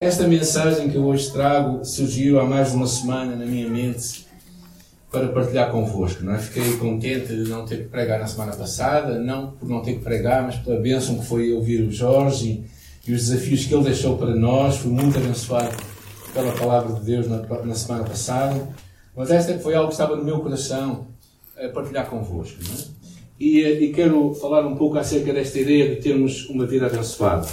Esta mensagem que eu hoje trago surgiu há mais de uma semana na minha mente para partilhar convosco. Não é? Fiquei contente de não ter que pregar na semana passada, não por não ter que pregar, mas pela bênção que foi ouvir o Jorge e, os desafios que ele deixou para nós. Fui muito abençoado pela palavra de Deus na, na semana passada. Mas esta foi algo que estava no meu coração a partilhar convosco. É? E, e quero falar um pouco acerca desta ideia de termos uma vida abençoada.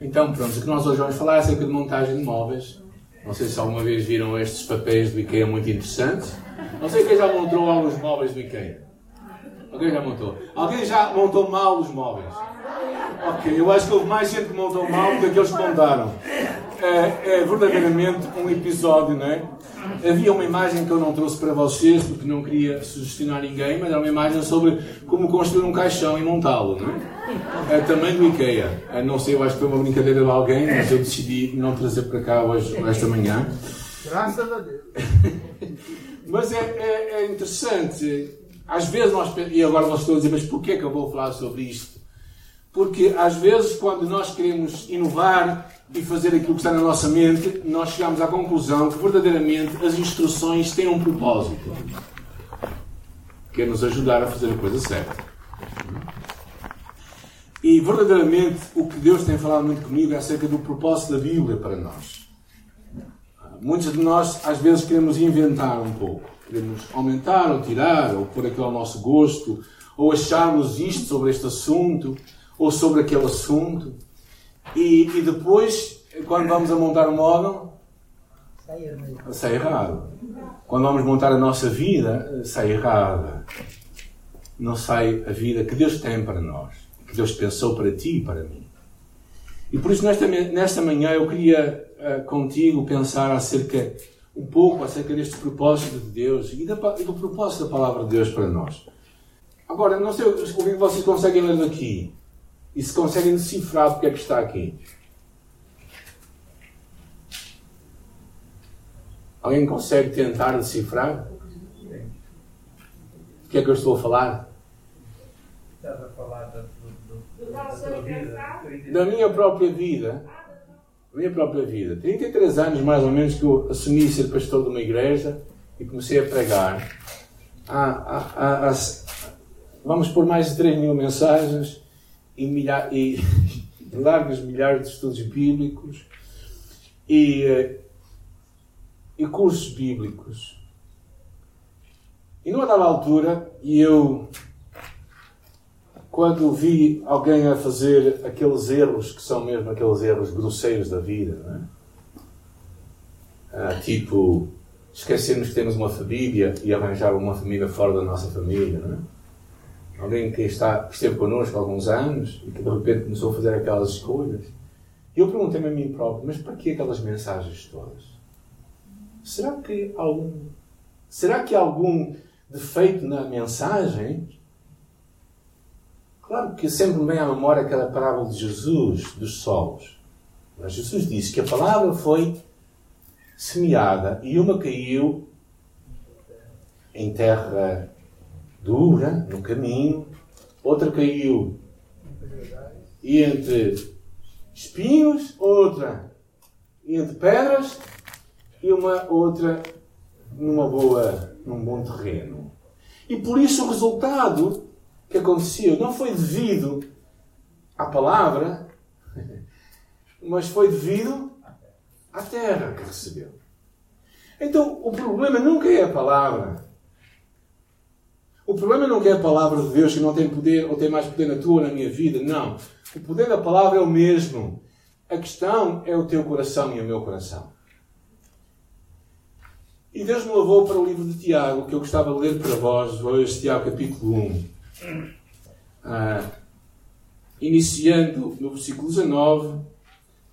Então, pronto, o que nós hoje vamos falar é acerca de montagem de móveis. Não sei se alguma vez viram estes papéis do IKEA muito interessantes. Não sei quem já montou alguns móveis do IKEA. Alguém já montou? Alguém já montou mal os móveis? Ok, eu acho que houve mais gente que montou mal do que aqueles que montaram é, é verdadeiramente um episódio, não é? Havia uma imagem que eu não trouxe para vocês porque não queria sugestionar ninguém, mas era uma imagem sobre como construir um caixão e montá-lo, não é? é? Também do IKEA. É, não sei, eu acho que foi uma brincadeira de alguém, mas eu decidi não trazer para cá hoje, esta manhã. Graças a Deus. mas é, é, é, interessante. Às vezes nós. E agora vocês estão a dizer, mas porquê que eu vou falar sobre isto? Porque às vezes, quando nós queremos inovar, e fazer aquilo que está na nossa mente, nós chegamos à conclusão que verdadeiramente as instruções têm um propósito, que é nos ajudar a fazer a coisa certa. E verdadeiramente o que Deus tem falado muito comigo é acerca do propósito da Bíblia para nós. Muitos de nós às vezes queremos inventar um pouco, queremos aumentar ou tirar, ou pôr aquilo ao nosso gosto, ou acharmos isto sobre este assunto, ou sobre aquele assunto. E, e depois, quando vamos a montar um móvel, sai errado. Quando vamos montar a nossa vida, sai errada. Não sai a vida que Deus tem para nós, que Deus pensou para ti e para mim. E por isso, nesta, nesta manhã, eu queria uh, contigo pensar acerca, um pouco acerca deste propósito de Deus e, da, e do propósito da palavra de Deus para nós. Agora, não sei o que vocês conseguem ler daqui e se conseguem decifrar porque é que está aqui. Alguém consegue tentar decifrar? O que é que eu estou a falar? Estás a falar da, do, da tua vida. Da minha própria vida. Da minha própria vida. 33 anos mais ou menos que eu assumi ser pastor de uma igreja e comecei a pregar. Há, há, há, vamos por mais de 3 mil mensagens e, milha, largos milhares de estudos bíblicos e, eh, e cursos bíblicos. E numa dada altura, e eu, quando vi alguém a fazer aqueles erros que são mesmo aqueles erros grosseiros da vida, é? ah, tipo esquecermos que temos uma família e arranjar uma família fora da nossa família, não é? Alguém que, está, que esteve connosco há alguns anos e que de repente começou a fazer aquelas escolhas. Eu perguntei-me a mim próprio, mas para que aquelas mensagens todas? Será que algum, será que há algum defeito na mensagem? Claro que sempre me vem à memória aquela parábola de Jesus, dos solos. Mas Jesus disse que a palavra foi semeada e uma caiu em terra dura no caminho, outra caiu e entre espinhos, outra entre pedras e uma outra numa boa, num bom terreno. E por isso o resultado que aconteceu não foi devido à palavra, mas foi devido à terra que recebeu. Então o problema nunca é a palavra. O problema não é a palavra de Deus que não tem poder ou tem mais poder na tua ou na minha vida. Não. O poder da palavra é o mesmo. A questão é o teu coração e o meu coração. E Deus me levou para o livro de Tiago, que eu gostava de ler para vós, hoje, Tiago capítulo 1. Ah, iniciando no versículo 19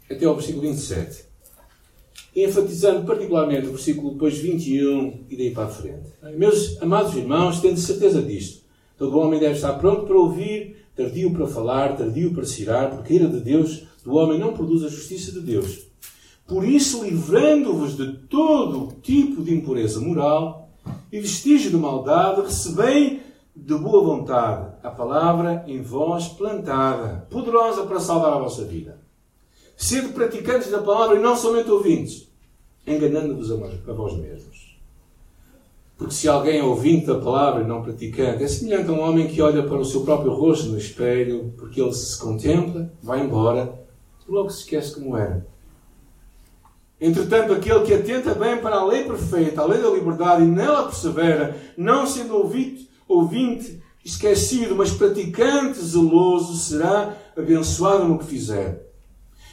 até ao versículo 27 enfatizando particularmente o versículo depois 21 e daí para a frente. Meus amados irmãos, tendo certeza disto. Todo homem deve estar pronto para ouvir, tardio para falar, tardio para cirar, porque a ira de Deus, do homem, não produz a justiça de Deus. Por isso, livrando-vos de todo tipo de impureza moral e vestígio de maldade, recebei de boa vontade a palavra em vós plantada, poderosa para salvar a vossa vida. Sendo praticantes da palavra e não somente ouvintes, enganando-vos a vós mesmos. Porque se alguém é ouvinte da palavra e não praticante, é semelhante a um homem que olha para o seu próprio rosto no espelho, porque ele se contempla, vai embora, e logo se esquece como era. Entretanto, aquele que atenta bem para a lei perfeita, a lei da liberdade, e nela persevera, não sendo ouvinte, ouvinte esquecido, mas praticante zeloso, será abençoado no que fizer.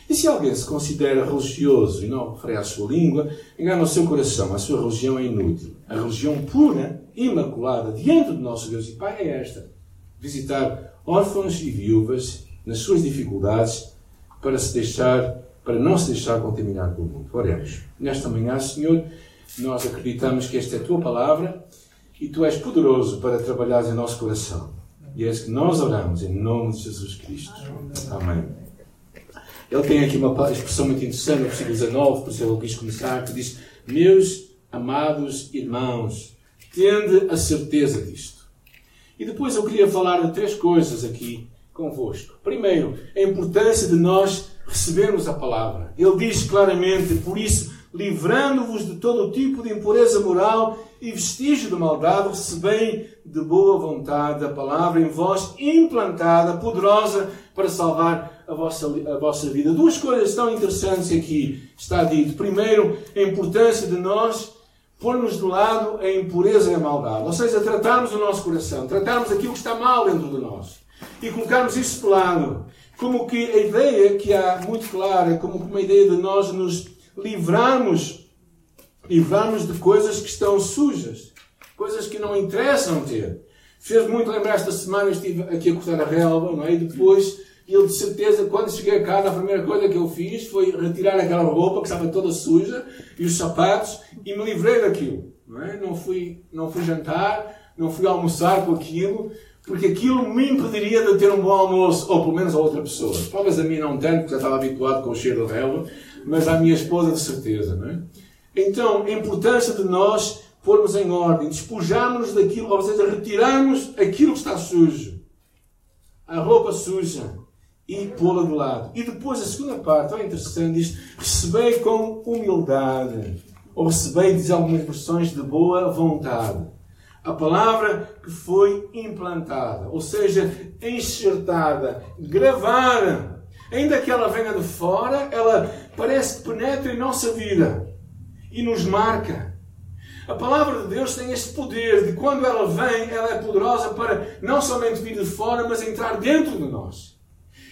E se alguém se considera religioso e não refere à sua língua, engana o seu coração, a sua religião é inútil. A religião pura, imaculada, diante do nosso Deus e Pai é esta: visitar órfãos e viúvas nas suas dificuldades para se deixar, para não se deixar contaminar pelo mundo. Oremos. Nesta manhã, Senhor, nós acreditamos que esta é a tua palavra e tu és poderoso para trabalhar em nosso coração. E é isso que nós oramos em nome de Jesus Cristo. Amém. Ele tem aqui uma expressão muito interessante no versículo 19, por isso ele quis começar, que diz: Meus amados irmãos, tende a certeza disto. E depois eu queria falar de três coisas aqui convosco. Primeiro, a importância de nós recebermos a palavra. Ele diz claramente: Por isso, livrando-vos de todo o tipo de impureza moral e vestígio de maldade, recebei de boa vontade a palavra em vós implantada, poderosa para salvar a vossa, a vossa vida. Duas coisas tão interessantes aqui está dito. Primeiro, a importância de nós pormos de lado a impureza e a maldade. Ou seja, tratarmos o nosso coração, tratarmos aquilo que está mal dentro de nós e colocarmos isso de lado. Como que a ideia que há muito clara, como uma ideia de nós nos livrarmos, livrarmos de coisas que estão sujas, coisas que não interessam ter. Fez muito lembrar esta semana, estive aqui a cortar a relva, não é? E depois, ele de certeza, quando cheguei a casa, a primeira coisa que eu fiz foi retirar aquela roupa que estava toda suja e os sapatos e me livrei daquilo. Não, é? não, fui, não fui jantar, não fui almoçar com aquilo, porque aquilo me impediria de ter um bom almoço, ou pelo menos a outra pessoa. Talvez a mim não tanto, porque já estava habituado com o cheiro da relva, mas à minha esposa de certeza, não é? Então, a importância de nós pormos em ordem, despojarmos daquilo, ou seja, retirarmos aquilo que está sujo, a roupa suja, e pô-la de lado. E depois a segunda parte, tão interessante, diz: recebei com humildade, ou recebei, diz algumas versões, de boa vontade. A palavra que foi implantada, ou seja, enxertada, gravada, ainda que ela venha de fora, ela parece que penetra em nossa vida e nos marca. A palavra de Deus tem este poder de quando ela vem, ela é poderosa para não somente vir de fora, mas entrar dentro de nós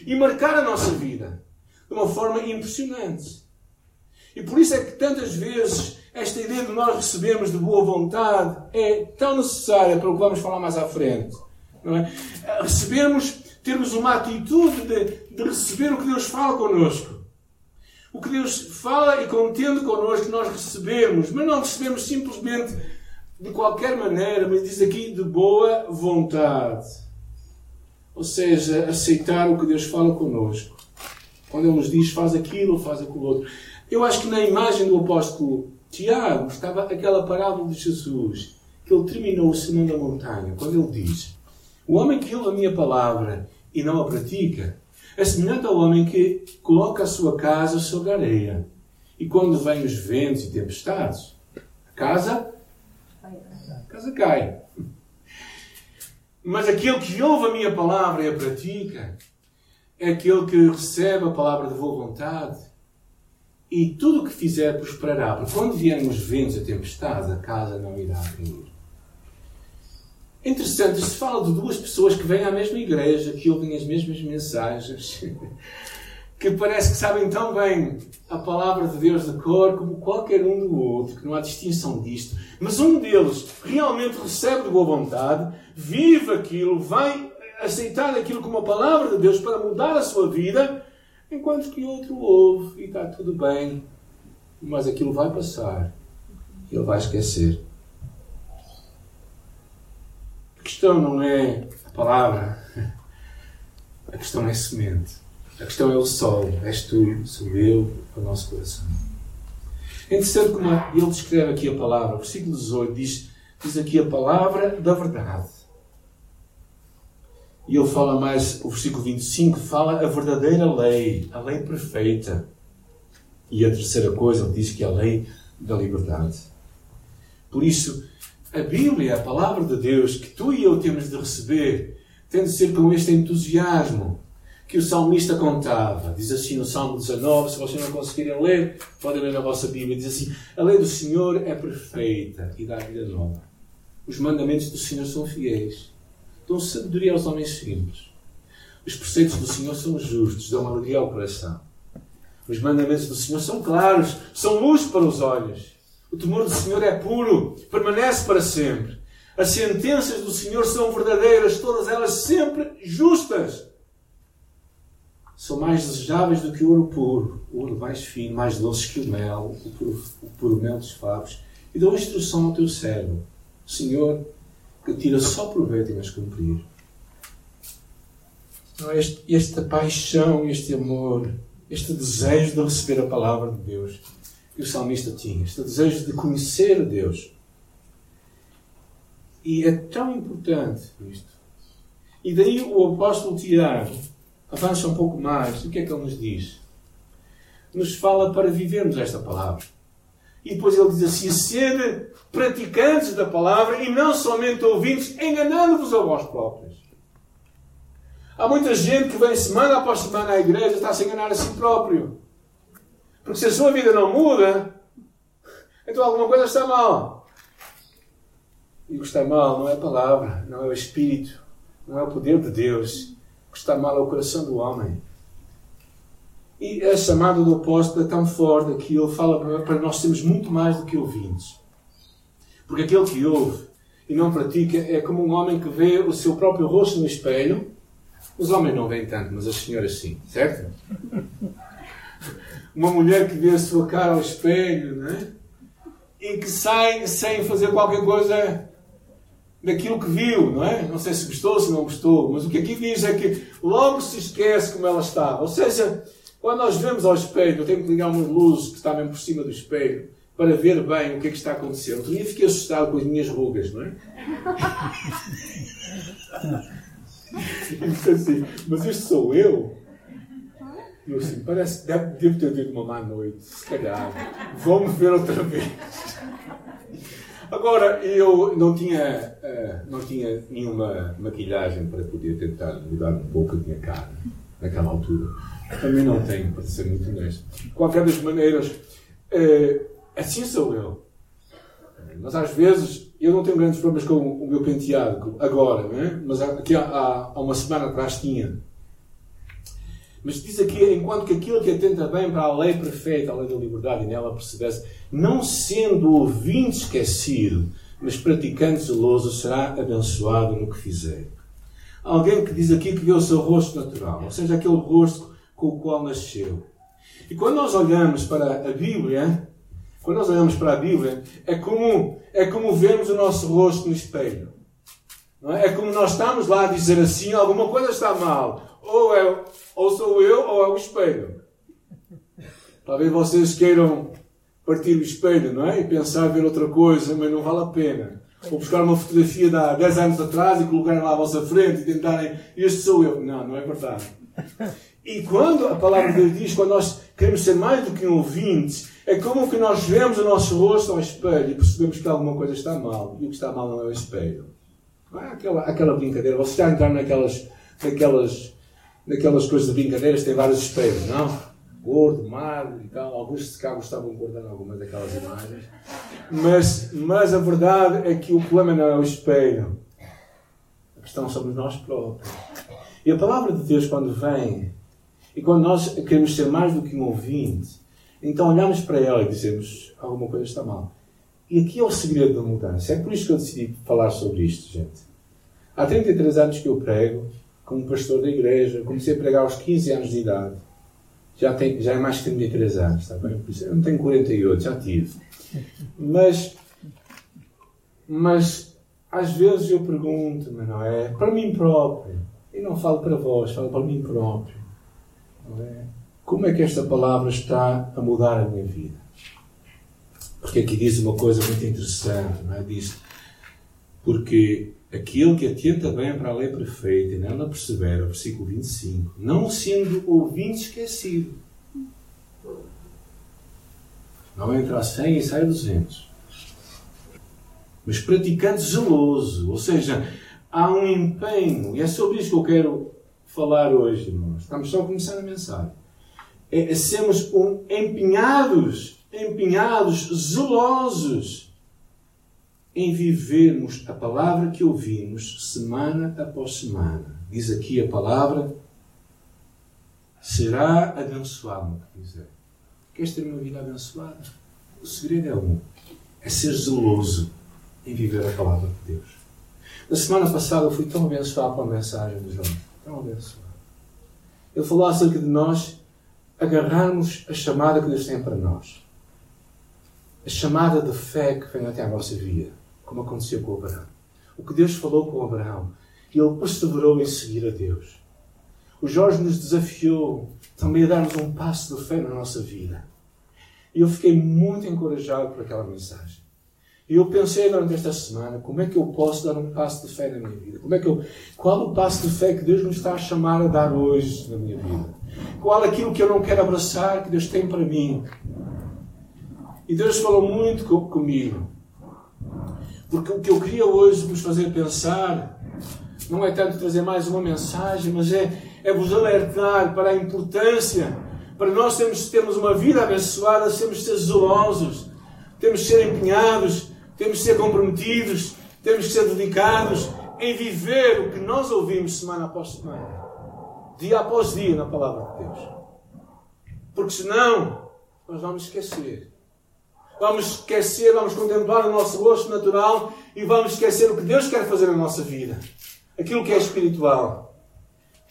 e marcar a nossa vida de uma forma impressionante. E por isso é que tantas vezes esta ideia de nós recebermos de boa vontade é tão necessária para o que vamos falar mais à frente. Não é? Recebermos, termos uma atitude de, de receber o que Deus fala connosco. O que Deus fala e contende connosco, nós recebemos, mas não recebemos simplesmente de qualquer maneira, mas diz aqui de boa vontade. Ou seja, aceitar o que Deus fala connosco. Quando Ele nos diz faz aquilo, faz aquilo outro. Eu acho que na imagem do apóstolo Tiago estava aquela parábola de Jesus, que ele terminou o sermão da montanha, quando ele diz: O homem que ouve a minha palavra e não a pratica, é semelhante ao homem que coloca a sua casa sobre a areia. E quando vêm os ventos e tempestades, a casa, a casa cai. Mas aquele que ouve a minha palavra e a pratica, é aquele que recebe a palavra de boa vontade e tudo o que fizer prosperará. Porque quando vierem os ventos e a tempestade, a casa não irá cair. É interessante, se fala de duas pessoas que vêm à mesma igreja, que ouvem as mesmas mensagens, que parece que sabem tão bem a palavra de Deus de cor como qualquer um do outro, que não há distinção disto. Mas um deles realmente recebe de boa vontade, vive aquilo, vai aceitar aquilo como a palavra de Deus para mudar a sua vida, enquanto que outro ouve e está tudo bem, mas aquilo vai passar ele vai esquecer. A questão não é a palavra, a questão é a semente. A questão é o sol, és tu, sou eu, o nosso coração. É interessante como ele descreve aqui a palavra. O versículo 18 diz, diz aqui a palavra da verdade. E ele fala mais, o versículo 25 fala a verdadeira lei, a lei perfeita. E a terceira coisa, ele diz que é a lei da liberdade. Por isso, a Bíblia, a palavra de Deus, que tu e eu temos de receber, tem de ser com este entusiasmo que o salmista contava. Diz assim no Salmo 19, se vocês não conseguirem ler, podem ler na vossa Bíblia. Diz assim: A lei do Senhor é perfeita e dá vida nova. Os mandamentos do Senhor são fiéis, dão sabedoria aos homens simples. Os preceitos do Senhor são justos, dão alegria ao coração. Os mandamentos do Senhor são claros, são luz para os olhos. O temor do Senhor é puro, permanece para sempre. As sentenças do Senhor são verdadeiras, todas elas sempre justas. São mais desejáveis do que o ouro puro, o ouro mais fino, mais doce que o mel, o puro, o puro mel dos favos, e dão instrução ao teu cérebro. Senhor, que tira só proveito em as cumprir. Este, esta paixão, este amor, este desejo de receber a palavra de Deus que o salmista tinha, este desejo de conhecer Deus. E é tão importante isto. E daí o apóstolo Tiago avança um pouco mais. O que é que ele nos diz? Nos fala para vivermos esta palavra. E depois ele diz assim: ser praticantes da palavra e não somente ouvintes, enganando-vos a vós próprios. Há muita gente que vem semana após semana à igreja e está a se enganar a si próprio. Porque se a sua vida não muda, então alguma coisa está mal. E o que está mal não é a palavra, não é o Espírito, não é o poder de Deus. Que está mal é o coração do homem. E a chamada do apóstolo é tão forte que ele fala para nós sermos muito mais do que ouvintes. Porque aquele que ouve e não pratica é como um homem que vê o seu próprio rosto no espelho. Os homens não veem tanto, mas as senhoras sim, certo? uma mulher que vê a sua cara ao espelho, né? E que sai sem fazer qualquer coisa daquilo que viu, não é? Não sei se gostou, se não gostou, mas o que aqui diz é que logo se esquece como ela estava. Ou seja, quando nós vemos ao espelho, eu tenho que ligar umas luzes que está mesmo por cima do espelho para ver bem o que é que está acontecendo. Outro dia fiquei assustado com as minhas rugas, não é? assim, mas isto sou eu? E eu assim, parece, deve, devo ter tido uma má noite, se calhar. Vamos ver outra vez. Agora, eu não tinha, uh, não tinha nenhuma maquilhagem para poder tentar mudar um pouco a minha cara naquela altura. Também não tenho, para ser muito honesto. De qualquer das maneiras, uh, assim sou eu. Mas às vezes eu não tenho grandes problemas com o meu penteado agora, é? mas aqui há, há uma semana atrás tinha. Mas diz aqui, enquanto que aquilo que atenta bem para a lei perfeita, a lei da liberdade, e nela percebesse, não sendo ouvinte esquecido, mas praticante zeloso, será abençoado no que fizer. Alguém que diz aqui que vê o seu rosto natural, ou seja, aquele rosto com o qual nasceu. E quando nós olhamos para a Bíblia, quando nós olhamos para a Bíblia, é como, é como vermos o nosso rosto no espelho. É? é? como nós estamos lá a dizer assim, alguma coisa está mal. Ou, é, ou sou eu ou é o espelho. Talvez vocês queiram partir o espelho, não é? E pensar ver outra coisa, mas não vale a pena. Ou buscar uma fotografia de há 10 anos atrás e colocarem lá à vossa frente e tentarem, este sou eu. Não, não é verdade. E quando a palavra de Deus diz, quando nós queremos ser mais do que um ouvinte, é como que nós vemos o nosso rosto ao espelho e percebemos que alguma coisa está mal. E o que está mal não é o espelho. Não é aquela, aquela brincadeira. Você está a entrar naquelas, naquelas naquelas coisas de brincadeiras tem vários espelhos, não? Gordo, magro e tal. Alguns de cá gostavam guardar algumas daquelas imagens. Mas, mas a verdade é que o problema não é o espelho. A questão somos nós próprios. E a palavra de Deus, quando vem, e quando nós queremos ser mais do que um ouvinte, então olhamos para ela e dizemos: alguma coisa está mal. E aqui é o segredo da mudança. É por isso que eu decidi falar sobre isto, gente. Há 33 anos que eu prego como pastor da igreja. Comecei a pregar aos 15 anos de idade. Já, tem, já é mais que 33 anos, está bem? Eu não tenho 48, já tive. Mas, mas às vezes eu pergunto-me, não é? Para mim próprio. E não falo para vós, falo para mim próprio. É? Como é que esta palavra está a mudar a minha vida? Porque aqui diz uma coisa muito interessante, não é? Diz, porque Aquele que atenta bem para a lei perfeita e nela persevera, versículo 25, não sendo ouvinte esquecido. Não entra a 100 e sai a 200. Mas praticante zeloso, ou seja, há um empenho, e é sobre isso que eu quero falar hoje, irmãos. Estamos só a começar a mensagem. É, é sermos um, empenhados, empenhados, zelosos em vivermos a palavra que ouvimos semana após semana. Diz aqui a palavra: será abençoado no que fizer. Queres ter uma vida abençoada? O segredo é um: é ser zeloso em viver a palavra de Deus. Na semana passada eu fui tão abençoado com a mensagem de João. Tão abençoado. Ele falou acerca de nós agarrarmos a chamada que Deus tem para nós. A chamada de fé que vem até à nossa vida, como aconteceu com Abraão. O que Deus falou com Abraão. E ele perseverou em seguir a Deus. O Jorge nos desafiou também a darmos um passo de fé na nossa vida. E eu fiquei muito encorajado por aquela mensagem. E eu pensei durante esta semana, como é que eu posso dar um passo de fé na minha vida? Como é que eu, qual o passo de fé que Deus me está a chamar a dar hoje na minha vida? Qual aquilo que eu não quero abraçar que Deus tem para mim? E Deus falou muito comigo. Porque o que eu queria hoje vos fazer pensar não é tanto trazer mais uma mensagem, mas é, é vos alertar para a importância, para nós termos, termos uma vida abençoada, temos de ser zelosos, temos de ser empenhados temos de ser comprometidos, temos de ser dedicados em viver o que nós ouvimos semana após semana, dia após dia na palavra de Deus. Porque senão nós vamos esquecer. Vamos esquecer, vamos contemplar o nosso rosto natural e vamos esquecer o que Deus quer fazer na nossa vida. Aquilo que é espiritual.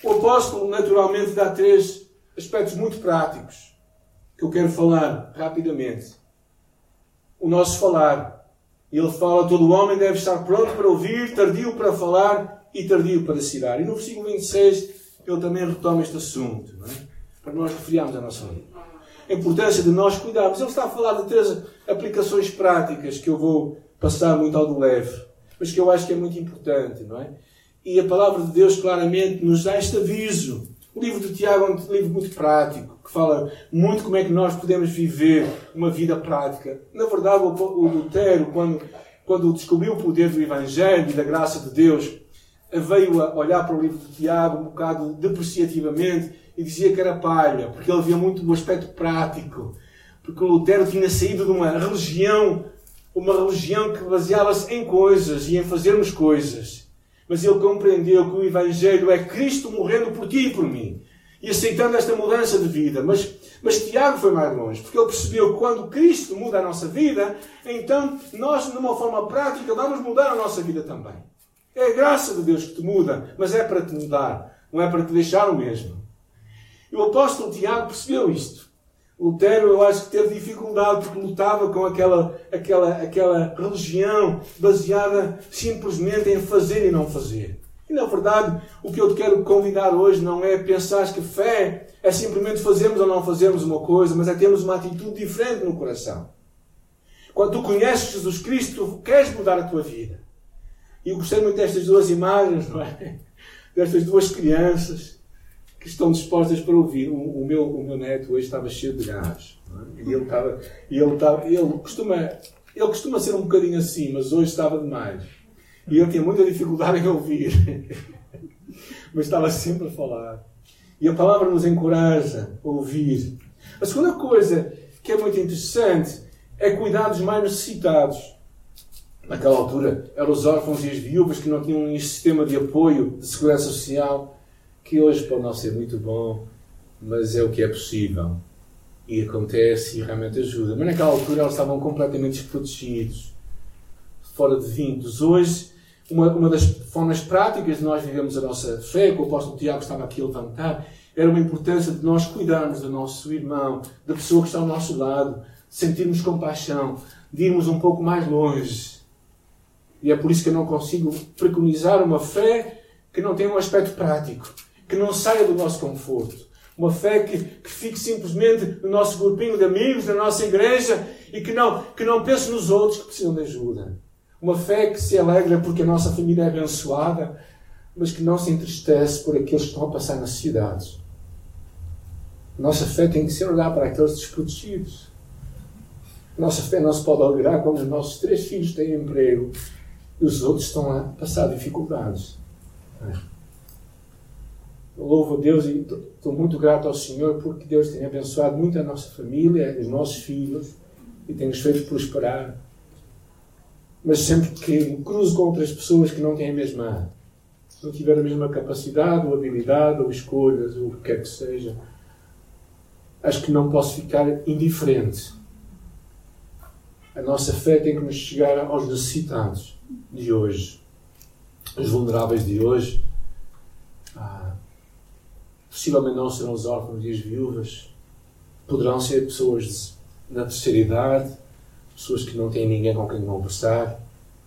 O apóstolo naturalmente dá três aspectos muito práticos que eu quero falar rapidamente. O nosso falar, ele fala: todo homem deve estar pronto para ouvir, tardio para falar e tardio para cirar. E no versículo 26 ele também retoma este assunto, é? para nós refriarmos a nossa vida. A importância de nós cuidarmos. Ele está a falar de três aplicações práticas que eu vou passar muito ao do leve, mas que eu acho que é muito importante, não é? E a palavra de Deus claramente nos dá este aviso. O livro de Tiago é um livro muito prático, que fala muito como é que nós podemos viver uma vida prática. Na verdade, o Lutero, quando, quando descobriu o poder do Evangelho e da graça de Deus, veio a olhar para o livro de Tiago um bocado depreciativamente e dizia que era palha, porque ele via muito o aspecto prático. Porque o Lutero tinha saído de uma religião, uma religião que baseava-se em coisas e em fazermos coisas mas ele compreendeu que o Evangelho é Cristo morrendo por ti e por mim. E aceitando esta mudança de vida. Mas, mas Tiago foi mais longe, porque ele percebeu que quando Cristo muda a nossa vida, então nós, numa forma prática, vamos mudar a nossa vida também. É a graça de Deus que te muda, mas é para te mudar, não é para te deixar o mesmo. E o apóstolo Tiago percebeu isto. Lutero, eu acho que teve dificuldade porque lutava com aquela, aquela, aquela religião baseada simplesmente em fazer e não fazer. E na verdade, o que eu te quero convidar hoje não é pensar que fé é simplesmente fazermos ou não fazermos uma coisa, mas é termos uma atitude diferente no coração. Quando tu conheces Jesus Cristo, queres mudar a tua vida. E eu gostei muito destas duas imagens, não é? Destas duas crianças que estão dispostas para ouvir. O, o, meu, o meu neto hoje estava cheio de gás. É? E ele estava. Ele, estava ele, costuma, ele costuma ser um bocadinho assim, mas hoje estava demais. E ele tinha muita dificuldade em ouvir. mas estava sempre a falar. E a palavra nos encoraja a ouvir. A segunda coisa que é muito interessante é cuidar dos mais necessitados. Naquela altura eram os órfãos e as viúvas que não tinham um sistema de apoio de segurança social que hoje pode não ser muito bom, mas é o que é possível. E acontece e realmente ajuda. Mas naquela altura eles estavam completamente desprotegidos, fora de vindos. Hoje, uma, uma das formas práticas de nós vivemos a nossa fé, que o apóstolo Tiago estava aqui a levantar, era uma importância de nós cuidarmos do nosso irmão, da pessoa que está ao nosso lado, sentirmos compaixão, de irmos um pouco mais longe. E é por isso que eu não consigo preconizar uma fé que não tem um aspecto prático que não saia do nosso conforto. Uma fé que, que fique simplesmente no nosso grupinho de amigos, na nossa igreja e que não, que não pense nos outros que precisam de ajuda. Uma fé que se alegra porque a nossa família é abençoada, mas que não se entristece por aqueles que estão a passar necessidades. A nossa fé tem que ser olhar para aqueles desprotegidos. Nossa fé não se pode alegrar quando os nossos três filhos têm emprego e os outros estão a passar dificuldades. Eu louvo a Deus e estou muito grato ao Senhor porque Deus tem abençoado muito a nossa família, os nossos filhos e tem-nos feito prosperar. Mas sempre que me cruzo com outras pessoas que não têm a mesma, não tiveram a mesma capacidade ou habilidade ou escolhas ou o que quer que seja, acho que não posso ficar indiferente. A nossa fé tem que nos chegar aos necessitados de hoje, os vulneráveis de hoje. Possivelmente não serão os órfãos e as viúvas, poderão ser pessoas na terceira idade, pessoas que não têm ninguém com quem conversar.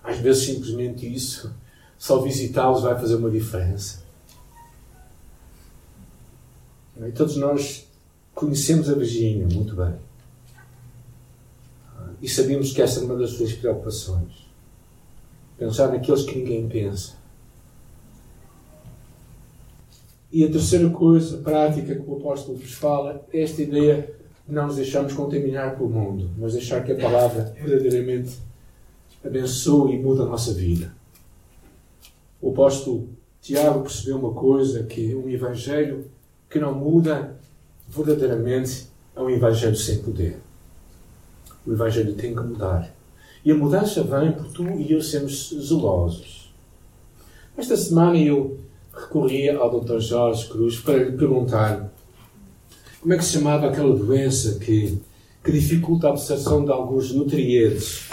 Às vezes, simplesmente isso, só visitá-los vai fazer uma diferença. E todos nós Conhecemos a Virgínia muito bem. E sabemos que essa é uma das suas preocupações. Pensar naqueles que ninguém pensa. E a terceira coisa prática que o apóstolo nos fala é esta ideia de não nos deixarmos contaminar pelo mundo, mas deixar que a palavra verdadeiramente abençoe e mude a nossa vida. O apóstolo Tiago percebeu uma coisa, que um evangelho que não muda verdadeiramente é um Evangelho sem poder. O Evangelho tem que mudar. E a mudança vem por tu e eu sermos zelosos. Esta semana eu recorri ao Dr. Jorge Cruz para lhe perguntar como é que se chamava aquela doença que, que dificulta a absorção de alguns nutrientes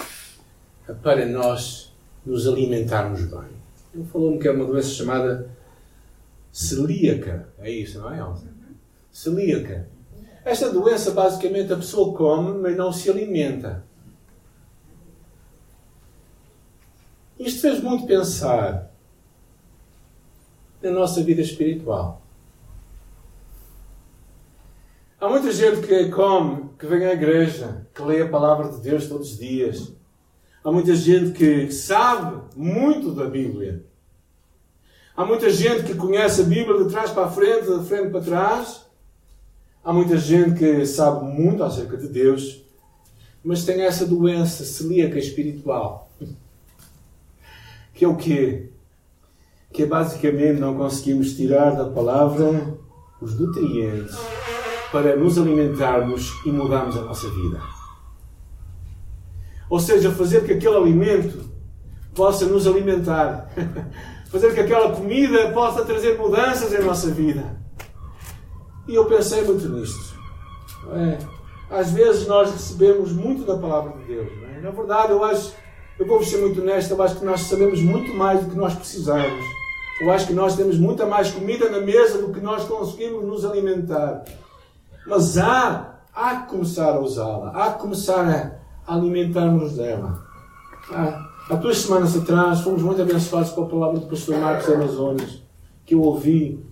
para nós nos alimentarmos bem. Ele falou-me que é uma doença chamada celíaca. É isso, não é, Elsa? celíaca. Esta doença, basicamente, a pessoa come, mas não se alimenta. Isto fez muito pensar na nossa vida espiritual. Há muita gente que come, que vem à igreja, que lê a palavra de Deus todos os dias. Há muita gente que sabe muito da Bíblia. Há muita gente que conhece a Bíblia de trás para a frente, de frente para trás. Há muita gente que sabe muito acerca de Deus, mas tem essa doença celíaca espiritual. Que é o quê? Que basicamente não conseguimos tirar da palavra os nutrientes para nos alimentarmos e mudarmos a nossa vida. Ou seja, fazer que aquele alimento possa nos alimentar. fazer que aquela comida possa trazer mudanças em nossa vida. E eu pensei muito nisto. É? Às vezes nós recebemos muito da palavra de Deus. É? Na verdade, eu acho, eu vou ser muito honesto, eu acho que nós sabemos muito mais do que nós precisamos. Eu acho que nós temos muita mais comida na mesa do que nós conseguimos nos alimentar. Mas há, há que começar a usá-la, há que começar a, alimentar-nos dela. Há, há duas semanas atrás fomos muito abençoados com a palavra do pastor Marcos Amazonas, que eu ouvi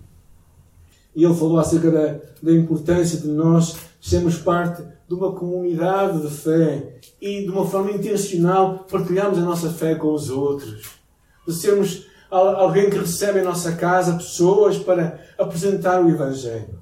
e ele falou acerca da, da importância de nós sermos parte de uma comunidade de fé e de uma forma intencional partilharmos a nossa fé com os outros. De sermos alguém que recebe em nossa casa pessoas para apresentar o Evangelho.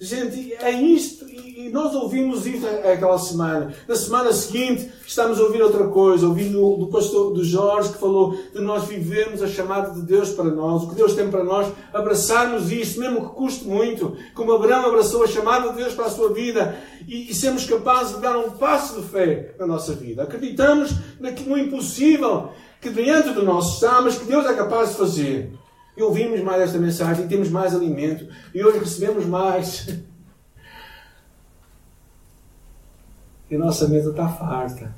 Gente, é isto, e nós ouvimos isso aquela semana. Na semana seguinte, estamos a ouvir outra coisa. Ouvi do, pastor do Jorge que falou de nós vivermos a chamada de Deus para nós, o que Deus tem para nós, abraçarmos isso, mesmo que custe muito, como Abraão abraçou a chamada de Deus para a sua vida e, e sermos capazes de dar um passo de fé na nossa vida. Acreditamos no impossível que diante de nós está, mas que Deus é capaz de fazer. E ouvimos mais esta mensagem, e temos mais alimento, e hoje recebemos mais. E nossa mesa está farta.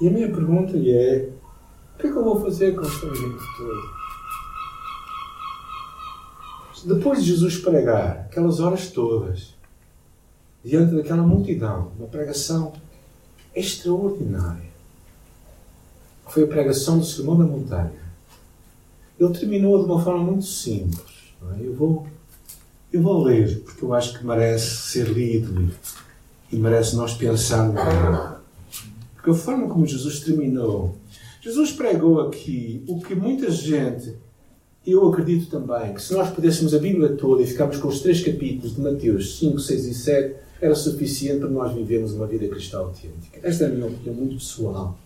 E a minha pergunta é: o que é que eu vou fazer com este alimento todo? Depois de Jesus pregar aquelas horas todas, diante daquela multidão, uma pregação extraordinária, foi a pregação do Sermão da Montanha. Ele terminou de uma forma muito simples. É? Eu, vou, eu vou ler, porque eu acho que merece ser lido e merece nós pensarmos nele. Porque a forma como Jesus terminou, Jesus pregou aqui o que muita gente, eu acredito também, que se nós pudéssemos a Bíblia toda e ficarmos com os três capítulos de Mateus 5, 6 e 7, era suficiente para nós vivermos uma vida cristã autêntica. Esta é a minha opinião muito pessoal.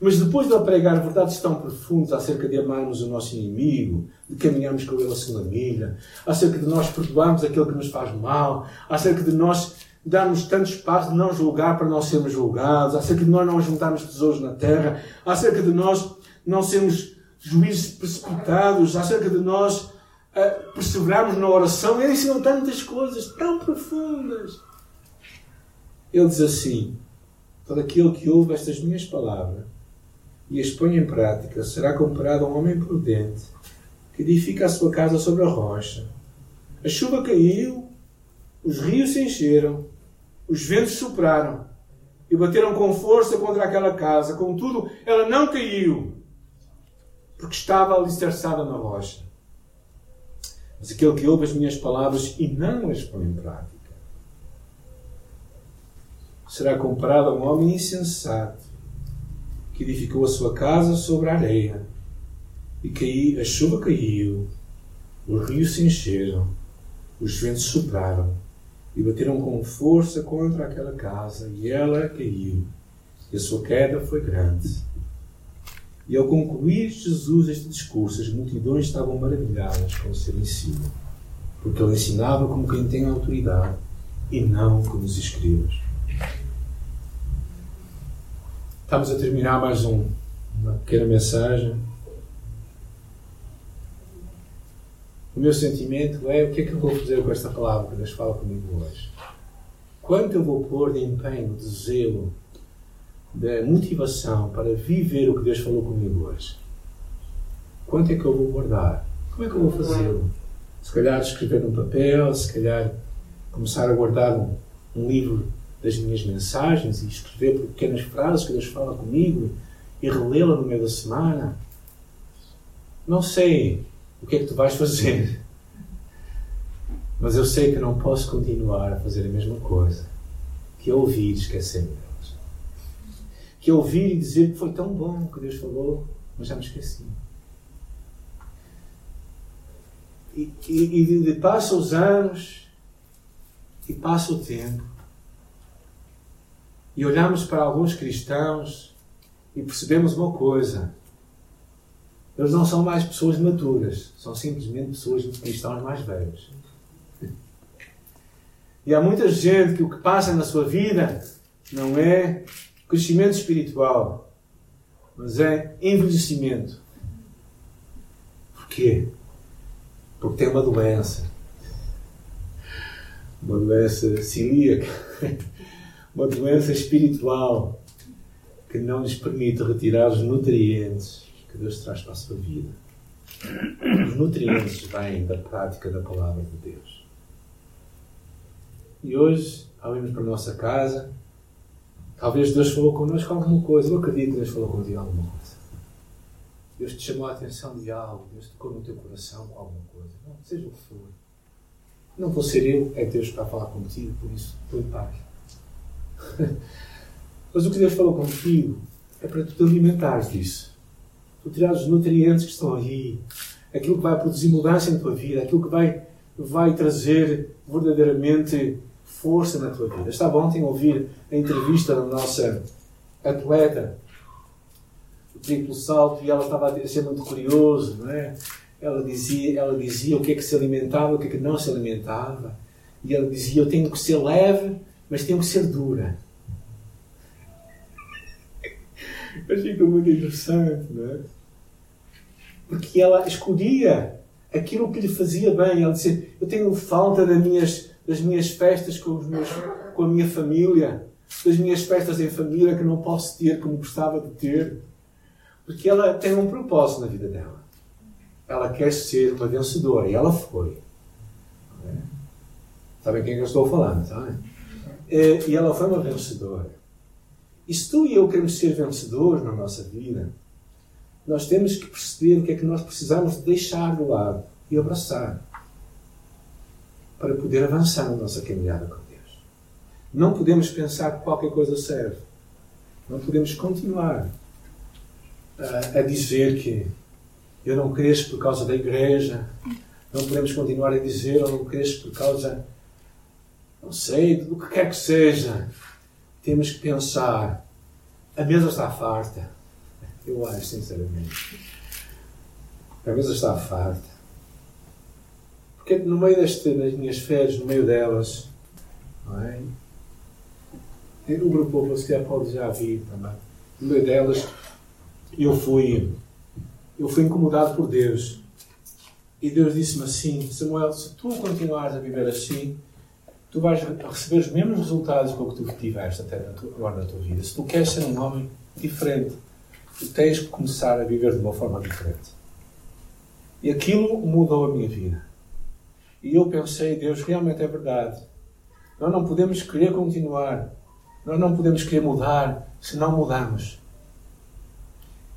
Mas depois de ele pregar verdades tão profundas acerca de amarmos o nosso inimigo, de caminharmos com ele a segunda milha, acerca de nós perdoarmos aquele que nos faz mal, acerca de nós darmos tanto espaço de não julgar para não sermos julgados, acerca de nós não juntarmos tesouros na terra, acerca de nós não sermos juízes precipitados, acerca de nós uh, perseverarmos na oração. Ele ensinou tantas coisas tão profundas. Ele diz assim: Todo aquele que ouve estas minhas palavras e as põe em prática será comparado a um homem prudente que edifica a sua casa sobre a rocha. A chuva caiu, os rios se encheram, os ventos sopraram e bateram com força contra aquela casa. Contudo, ela não caiu, porque estava alicerçada na rocha. Mas aquele que ouve as minhas palavras e não as põe em prática será comparado a um homem insensato que edificou a sua casa sobre a areia. E caiu, a chuva caiu, os rios se encheram, os ventos sopraram e bateram com força contra aquela casa, e ela caiu, e a sua queda foi grande. E ao concluir Jesus este discurso, as multidões estavam maravilhadas com o seu ensino, porque ele ensinava como quem tem autoridade e não como os escribas. Estamos a terminar mais um, uma pequena mensagem. O meu sentimento é o que é que eu vou fazer com esta palavra que Deus fala comigo hoje? Quanto eu vou pôr de empenho, de zelo, de motivação para viver o que Deus falou comigo hoje? Quanto é que eu vou guardar? Como é que eu vou fazê-lo? Se calhar escrever num papel, se calhar começar a guardar um, um livro das minhas mensagens e escrever pequenas frases que Deus fala comigo e relê-la no meio da semana. Não sei o que é que tu vais fazer, mas eu sei que não posso continuar a fazer a mesma coisa que ouvir e esquecer delas. Que ouvir e dizer que foi tão bom que Deus falou, mas já me esqueci. E, e, e passa os anos e passa o tempo e olhamos para alguns cristãos e percebemos uma coisa. Eles não são mais pessoas maturas, são simplesmente pessoas cristãos mais velhos. E há muita gente que o que passa na sua vida não é crescimento espiritual, mas é envelhecimento. Porquê? Porque tem uma doença. Uma doença celíaca uma doença espiritual que não lhes permite retirar os nutrientes que Deus traz para a sua vida. Os nutrientes vêm da prática da palavra de Deus. E hoje, ao irmos para a nossa casa, talvez Deus falou connosco alguma coisa. Eu acredito que Deus falou contigo alguma coisa. Deus te chamou a atenção de algo. Deus tocou no teu coração com alguma coisa. Não, seja o que for. Não vou ser eu, é Deus que está a falar contigo, por isso, em paz. Mas o que Deus falou contigo é para tu te alimentares disso. Tu tirar os nutrientes que estão aí, aquilo que vai produzir mudança na tua vida, aquilo que vai, vai trazer verdadeiramente força na tua vida. Estava ontem a ouvir a entrevista da nossa atleta, o triplo salto, e ela estava a ser muito curioso, não é? Ela dizia, ela dizia o que é que se alimentava, o que é que não se alimentava. E ela dizia: Eu tenho que ser leve, mas tenho que ser dura. Achei que muito interessante, não é? Porque ela escolhia aquilo que lhe fazia bem. Ela dizia: Eu tenho falta das minhas, das minhas festas com, os meus, com a minha família, das minhas festas em família que não posso ter como gostava de ter. Porque ela tem um propósito na vida dela. Ela quer ser uma vencedora e ela foi. É? Sabem quem eu estou falando, sabem? É, e ela foi uma vencedora. E se tu e eu queremos ser vencedores na nossa vida, nós temos que perceber o que é que nós precisamos deixar do lado e abraçar para poder avançar na nossa caminhada com Deus. Não podemos pensar que qualquer coisa serve. Não podemos continuar a, a dizer que eu não cresço por causa da igreja. Não podemos continuar a dizer eu não cresço por causa, não sei, do que quer que seja. Temos que pensar. A mesa está farta. Eu acho, sinceramente. A mesa está farta. Porque no meio deste, das minhas férias, no meio delas, não é? O grupo você pode já vir também. No meio delas, eu fui, eu fui incomodado por Deus. E Deus disse-me assim: Samuel, se tu continuares a viver assim, tu vais receber os mesmos resultados com que tu tiveste até agora na tua vida. Se tu queres ser um homem diferente, tu tens que começar a viver de uma forma diferente. E aquilo mudou a minha vida. E eu pensei, Deus, realmente é verdade. Nós não podemos querer continuar. Nós não podemos querer mudar se não mudarmos.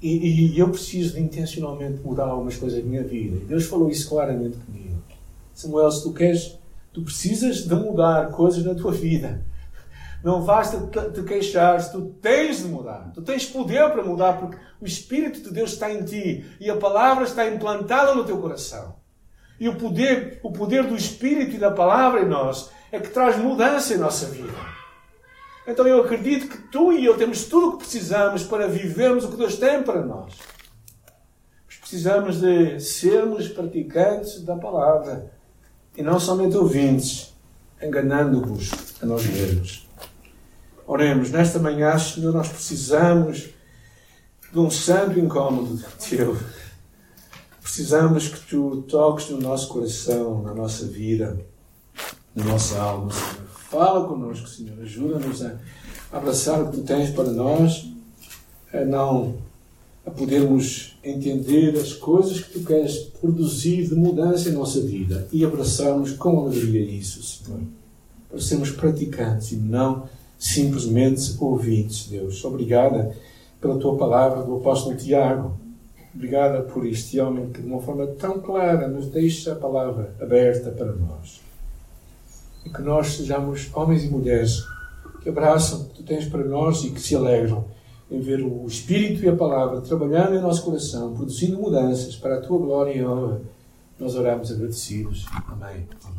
E, e, eu preciso de intencionalmente mudar algumas coisas da minha vida. E Deus falou isso claramente comigo. Samuel, se tu queres, tu precisas de mudar coisas na tua vida. Não basta te queixar, tu tens de mudar. Tu tens poder para mudar, porque o Espírito de Deus está em ti e a palavra está implantada no teu coração. E o poder, o poder do Espírito e da palavra em nós é que traz mudança em nossa vida. Então eu acredito que tu e eu temos tudo o que precisamos para vivermos o que Deus tem para nós. Mas precisamos de sermos praticantes da palavra e não somente ouvintes, enganando-vos a nós mesmos. Oremos, nesta manhã, Senhor, nós precisamos de um santo incômodo teu. Precisamos que tu toques no nosso coração, na nossa vida, na nossa alma, Senhor. Fala conosco, Senhor. Ajuda-nos a abraçar o que tu tens para nós, a não a podermos entender as coisas que tu queres produzir de mudança em nossa vida e abraçarmos com alegria isso, Senhor. Para sermos praticantes e não simplesmente ouvintes, Deus. Obrigada pela tua palavra do apóstolo Tiago. Obrigada por este homem que, de uma forma tão clara, nos deixa a palavra aberta para nós. E que nós sejamos homens e mulheres que abraçam o que tu tens para nós e que se alegram em ver o Espírito e a palavra trabalhando em nosso coração, produzindo mudanças para a tua glória e honra. Nós oramos agradecidos. Amém. Amém.